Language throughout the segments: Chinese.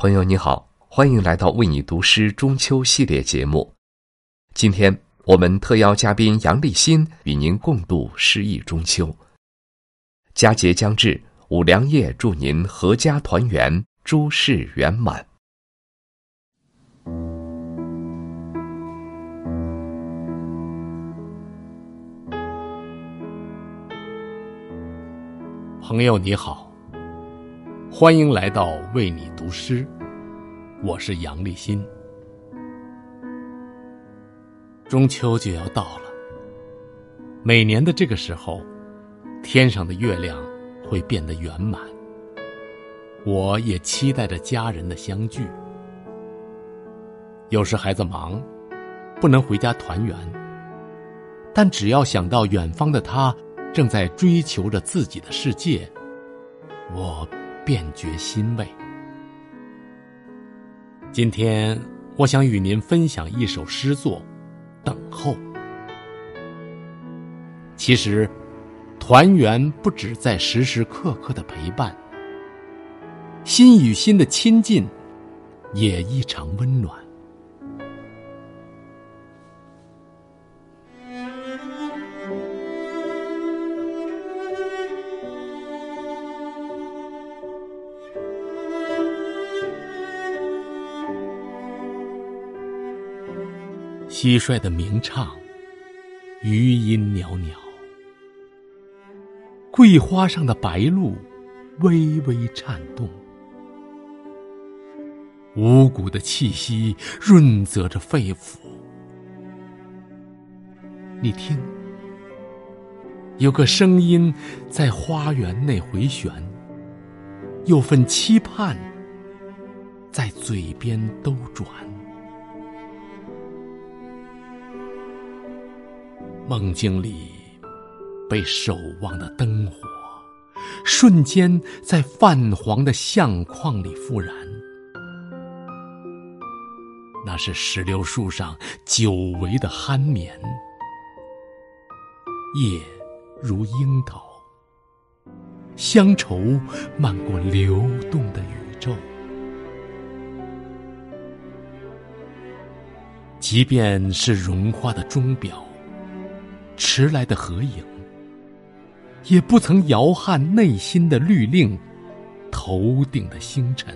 朋友你好，欢迎来到为你读诗中秋系列节目。今天我们特邀嘉宾杨立新与您共度诗意中秋。佳节将至，五粮液祝您阖家团圆，诸事圆满。朋友你好，欢迎来到为你读诗，我是杨立新。中秋就要到了，每年的这个时候，天上的月亮会变得圆满。我也期待着家人的相聚。有时孩子忙，不能回家团圆，但只要想到远方的他。正在追求着自己的世界，我便觉欣慰。今天，我想与您分享一首诗作《等候》。其实，团圆不只在时时刻刻的陪伴，心与心的亲近也异常温暖。蟋蟀的鸣唱，余音袅袅；桂花上的白露，微微颤动。五谷的气息润泽着肺腑。你听，有个声音在花园内回旋，有份期盼在嘴边兜转。梦境里，被守望的灯火，瞬间在泛黄的相框里复燃。那是石榴树上久违的酣眠，夜如樱桃，乡愁漫过流动的宇宙。即便是融化的钟表。迟来的合影，也不曾摇撼内心的律令，头顶的星辰。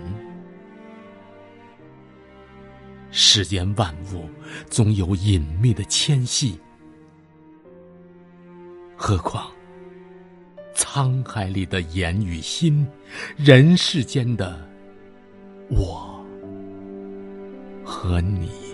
世间万物总有隐秘的牵系，何况沧海里的眼与心，人世间的我和你。